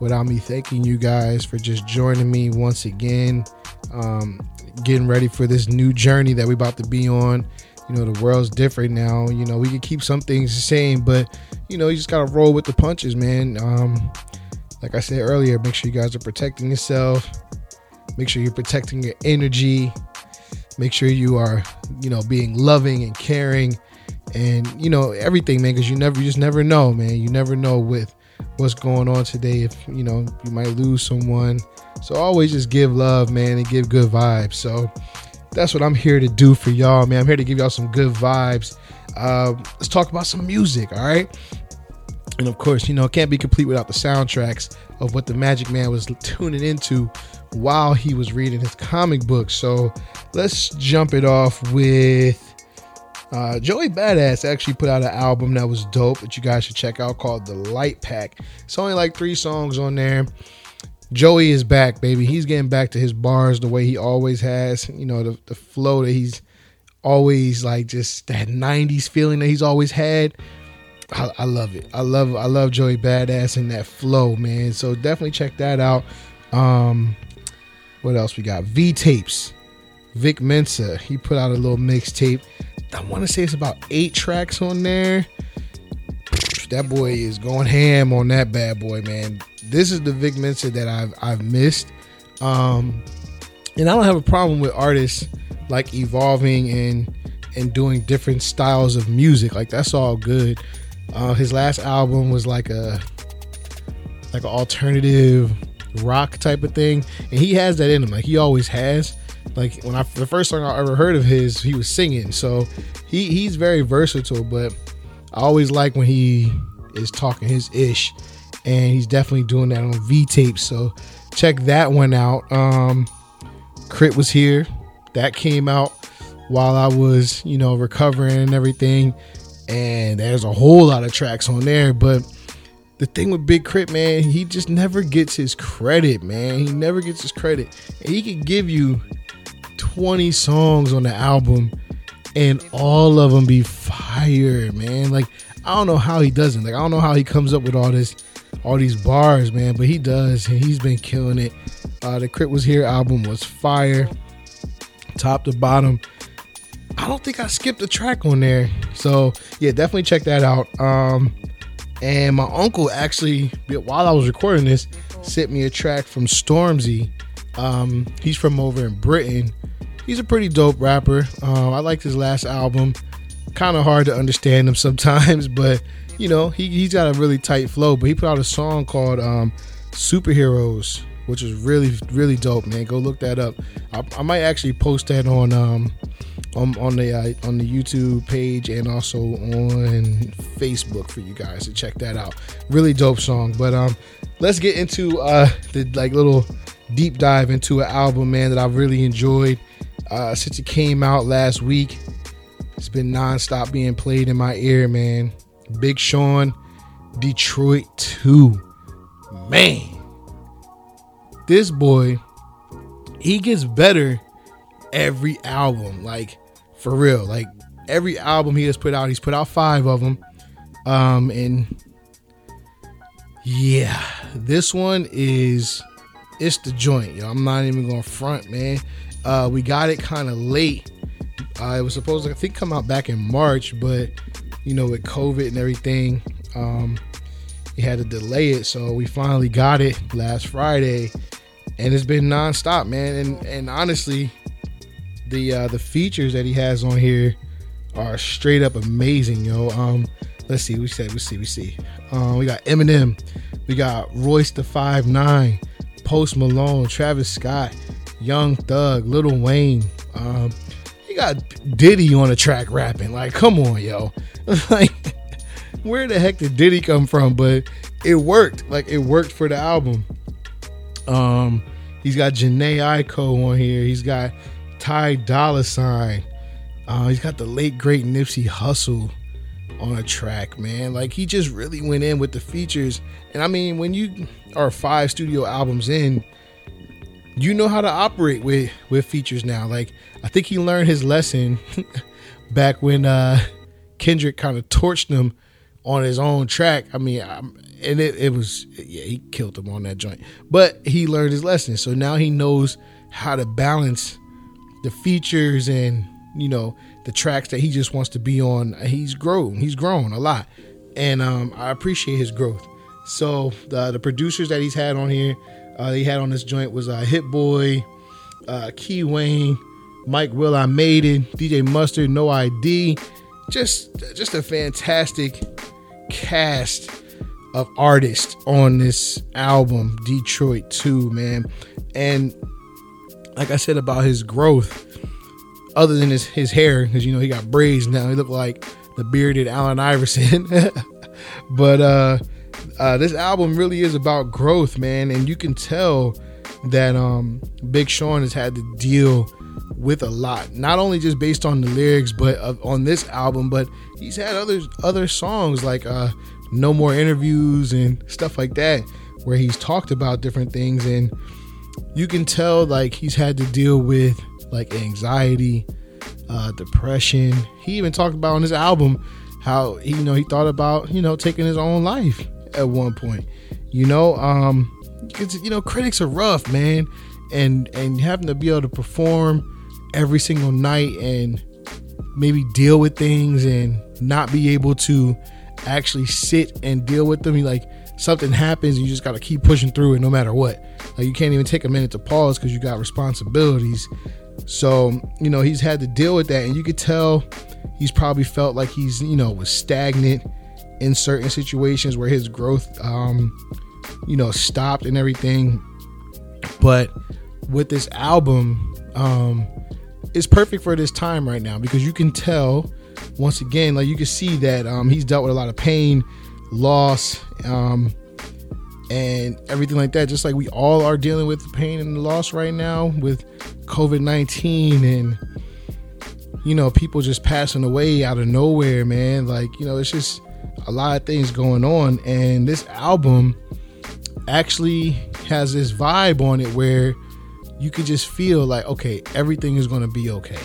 without me thanking you guys for just joining me once again. Um, getting ready for this new journey that we're about to be on you know the world's different now. You know we can keep some things the same but you know you just gotta roll with the punches man. Um like i said earlier make sure you guys are protecting yourself. Make sure you're protecting your energy. Make sure you are you know being loving and caring and you know everything man because you never you just never know man. You never know with what's going on today if you know you might lose someone. So always just give love man and give good vibes. So that's what I'm here to do for y'all, man. I'm here to give y'all some good vibes. Uh, let's talk about some music, all right? And of course, you know, it can't be complete without the soundtracks of what the Magic Man was tuning into while he was reading his comic book. So let's jump it off with uh, Joey Badass actually put out an album that was dope that you guys should check out called The Light Pack. It's only like three songs on there. Joey is back, baby. He's getting back to his bars the way he always has. You know, the, the flow that he's always like just that 90s feeling that he's always had. I, I, love it. I love I love Joey Badass and that flow, man. So definitely check that out. Um what else we got? V tapes. Vic Mensa. He put out a little mixtape. I want to say it's about eight tracks on there. That boy is going ham on that bad boy, man this is the Vic Mensa that I've I've missed. Um, and I don't have a problem with artists like evolving and and doing different styles of music. Like that's all good. Uh, his last album was like a like an alternative rock type of thing, and he has that in him. Like he always has. Like when I the first song I ever heard of his, he was singing. So he he's very versatile. But I always like when he is talking his ish, and he's definitely doing that on V tape. So check that one out. Um, K.R.I.T. was here. That came out while I was, you know, recovering and everything. And there's a whole lot of tracks on there. But the thing with Big K.R.I.T., man, he just never gets his credit, man. He never gets his credit. And he can give you 20 songs on the album and all of them be fire, man. Like, I don't know how he doesn't. Like, I don't know how he comes up with all this, all these bars, man. But he does, and he's been killing it. Uh, the K.R.I.T. Was Here album was fire, top to bottom. I don't think I skipped a track on there. So yeah, definitely check that out. Um, and my uncle actually, while I was recording this, sent me a track from Stormzy. Um, he's from over in Britain. He's a pretty dope rapper. Uh, I liked his last album. Kind of hard to understand him sometimes, but you know he he's got a really tight flow. But he put out a song called um, "Superheroes," which is really really dope, man. Go look that up. I, I might actually post that on um, on, on the uh, on the YouTube page and also on Facebook for you guys to check that out. Really dope song. But um, let's get into uh, the like little deep dive into an album, man, that I've really enjoyed uh, since it came out last week. It's been nonstop being played in my ear, man. Big Sean, Detroit 2. Man, this boy, he gets better every album. Like, for real. Like, every album he has put out, he's put out five of them. Um, and yeah, this one is it's the joint, yo. I'm not even gonna front, man. Uh, we got it kind of late. Uh, it was supposed to, I think, come out back in March, but you know, with COVID and everything, um, he had to delay it. So we finally got it last Friday, and it's been nonstop, man. And and honestly, the uh, the features that he has on here are straight up amazing, yo. Um, let's see, we said we see, we see. Um, we got Eminem, we got Royce the Five Nine, Post Malone, Travis Scott, Young Thug, Lil Wayne. Um, he got Diddy on a track rapping. Like, come on, yo. like, where the heck did Diddy come from? But it worked. Like, it worked for the album. Um, he's got Jhené Aiko on here. He's got Ty Dolla Sign. Uh, he's got the late great Nipsey Hussle on a track, man. Like he just really went in with the features. And I mean, when you are five studio albums in, you know how to operate with with features now. Like I think he learned his lesson back when uh Kendrick kind of torched him on his own track. I mean, I'm, and it, it was yeah, he killed him on that joint. But he learned his lesson. So now he knows how to balance the features and you know the tracks that he just wants to be on. He's grown. He's grown a lot, and um, I appreciate his growth. So the the producers that he's had on here, uh, he had on this joint was uh, Hit Boy, uh, Key Wane, Mike Will, I Made It, DJ Mustard, No ID. Just just a fantastic cast of artists on this album, Detroit 2, man. And like I said about his growth, other than his, his hair, because you know he got braids now. He looked like the bearded Allen Iverson. but uh, uh, this album really is about growth, man, and you can tell that um, Big Sean has had to deal with a lot, not only just based on the lyrics, but uh, on this album, but he's had other other songs like uh, No More Interviews and stuff like that, where he's talked about different things, and you can tell like he's had to deal with like anxiety, uh, depression. He even talked about on his album how you know he thought about you know taking his own life at one point. You know, um, you know critics are rough, man, and and having to be able to perform every single night and maybe deal with things and not be able to actually sit and deal with them. You like something happens and you just got to keep pushing through it no matter what. Like you can't even take a minute to pause because you got responsibilities So, you know, he's had to deal with that. And you could tell he's probably felt like he's, you know, was stagnant in certain situations where his growth, um, you know, stopped and everything. But with this album, um, it's perfect for this time right now because you can tell, once again, like you can see that um, he's dealt with a lot of pain, loss, um, and everything like that. Just like we all are dealing with the pain and loss right now with COVID 19 and, you know, people just passing away out of nowhere, man. Like, you know, it's just a lot of things going on. And this album actually has this vibe on it where you could just feel like, okay, everything is going to be okay.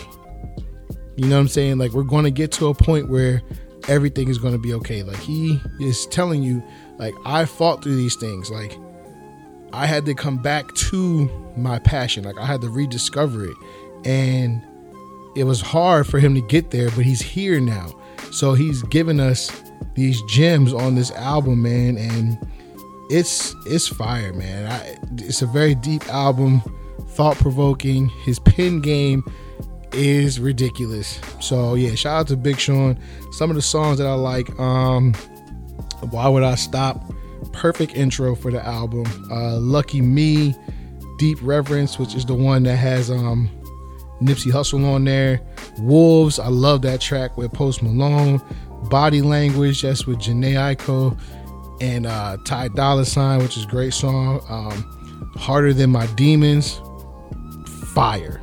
You know what I'm saying? Like, we're going to get to a point where everything is going to be okay. Like, he is telling you, like, I fought through these things. Like, I had to come back to my passion. Like, I had to rediscover it. And it was hard for him to get there, but he's here now. So he's given us these gems on this album, man, and it's it's fire, man. I, it's a very deep album, thought provoking. His pen game is ridiculous. So yeah, shout out to Big Sean. Some of the songs that I like, um, Why Would I Stop? Perfect intro for the album. Uh, Lucky Me, Deep Reverence, which is the one that has um Nipsey Hussle on there. Wolves, I love that track with Post Malone. Body Language, that's with Jhené and uh, Ty Dolla Sign, which is great song. Um, Harder Than My Demons, fire.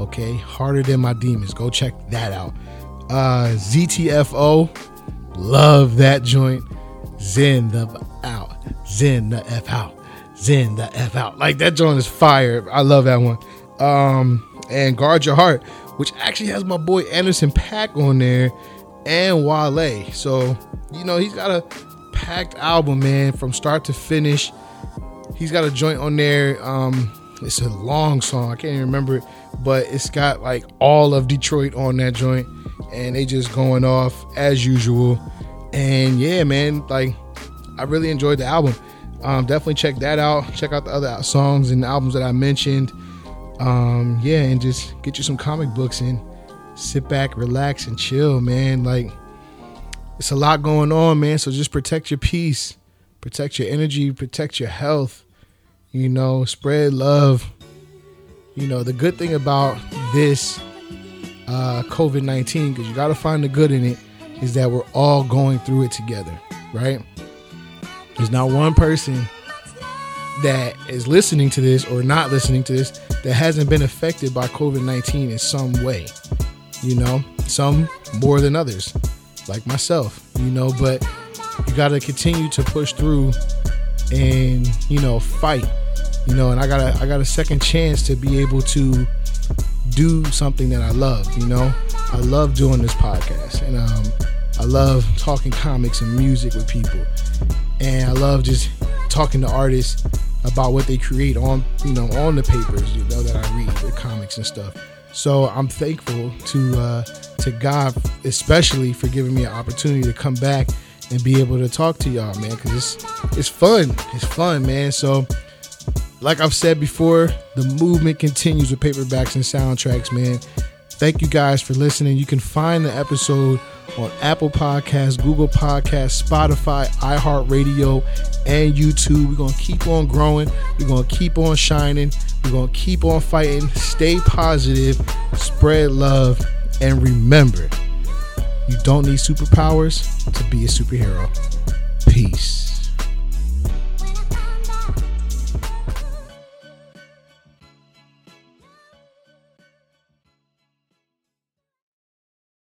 Okay, Harder Than My Demons. Go check that out. Uh, ZTFO, love that joint. Zen the out, Zen the F out, Zen the F out. Like that joint is fire. I love that one. Um, and Guard Your Heart, which actually has my boy Anderson .Paak on there and Wale. So, you know, he's got a packed album, man, from start to finish. He's got a joint on there. Um, it's a long song. I can't even remember it, but it's got like all of Detroit on that joint, and they just going off as usual. And yeah, man, like I really enjoyed the album. Um, definitely check that out. Check out the other songs and albums that I mentioned. Um, yeah, and just get you some comic books and sit back, relax, and chill, man. Like it's a lot going on, man. So just protect your peace, protect your energy, protect your health. You know, spread love. You know, the good thing about this uh, COVID 19, because you got to find the good in it, is that we're all going through it together, right? There's not one person that is listening to this or not listening to this that hasn't been affected by COVID 19 in some way. You know, some more than others, like myself, you know, but you got to continue to push through and, you know, fight. You know, and I got a I got a second chance to be able to do something that I love, you know. I love doing this podcast and um I love talking comics and music with people. And I love just talking to artists about what they create on, you know, on the papers, you know, that I read, the comics and stuff. So I'm thankful to uh, to God, especially for giving me an opportunity to come back and be able to talk to y'all, man, because it's it's fun. It's fun, man. So, like I've said before, the movement continues with paperbacks and soundtracks, man. Thank you guys for listening. You can find the episode on Apple Podcasts, Google Podcasts, Spotify, iHeartRadio, and YouTube. We're going to keep on growing. We're going to keep on shining. We're going to keep on fighting. Stay positive, spread love, and remember you don't need superpowers to be a superhero. Peace.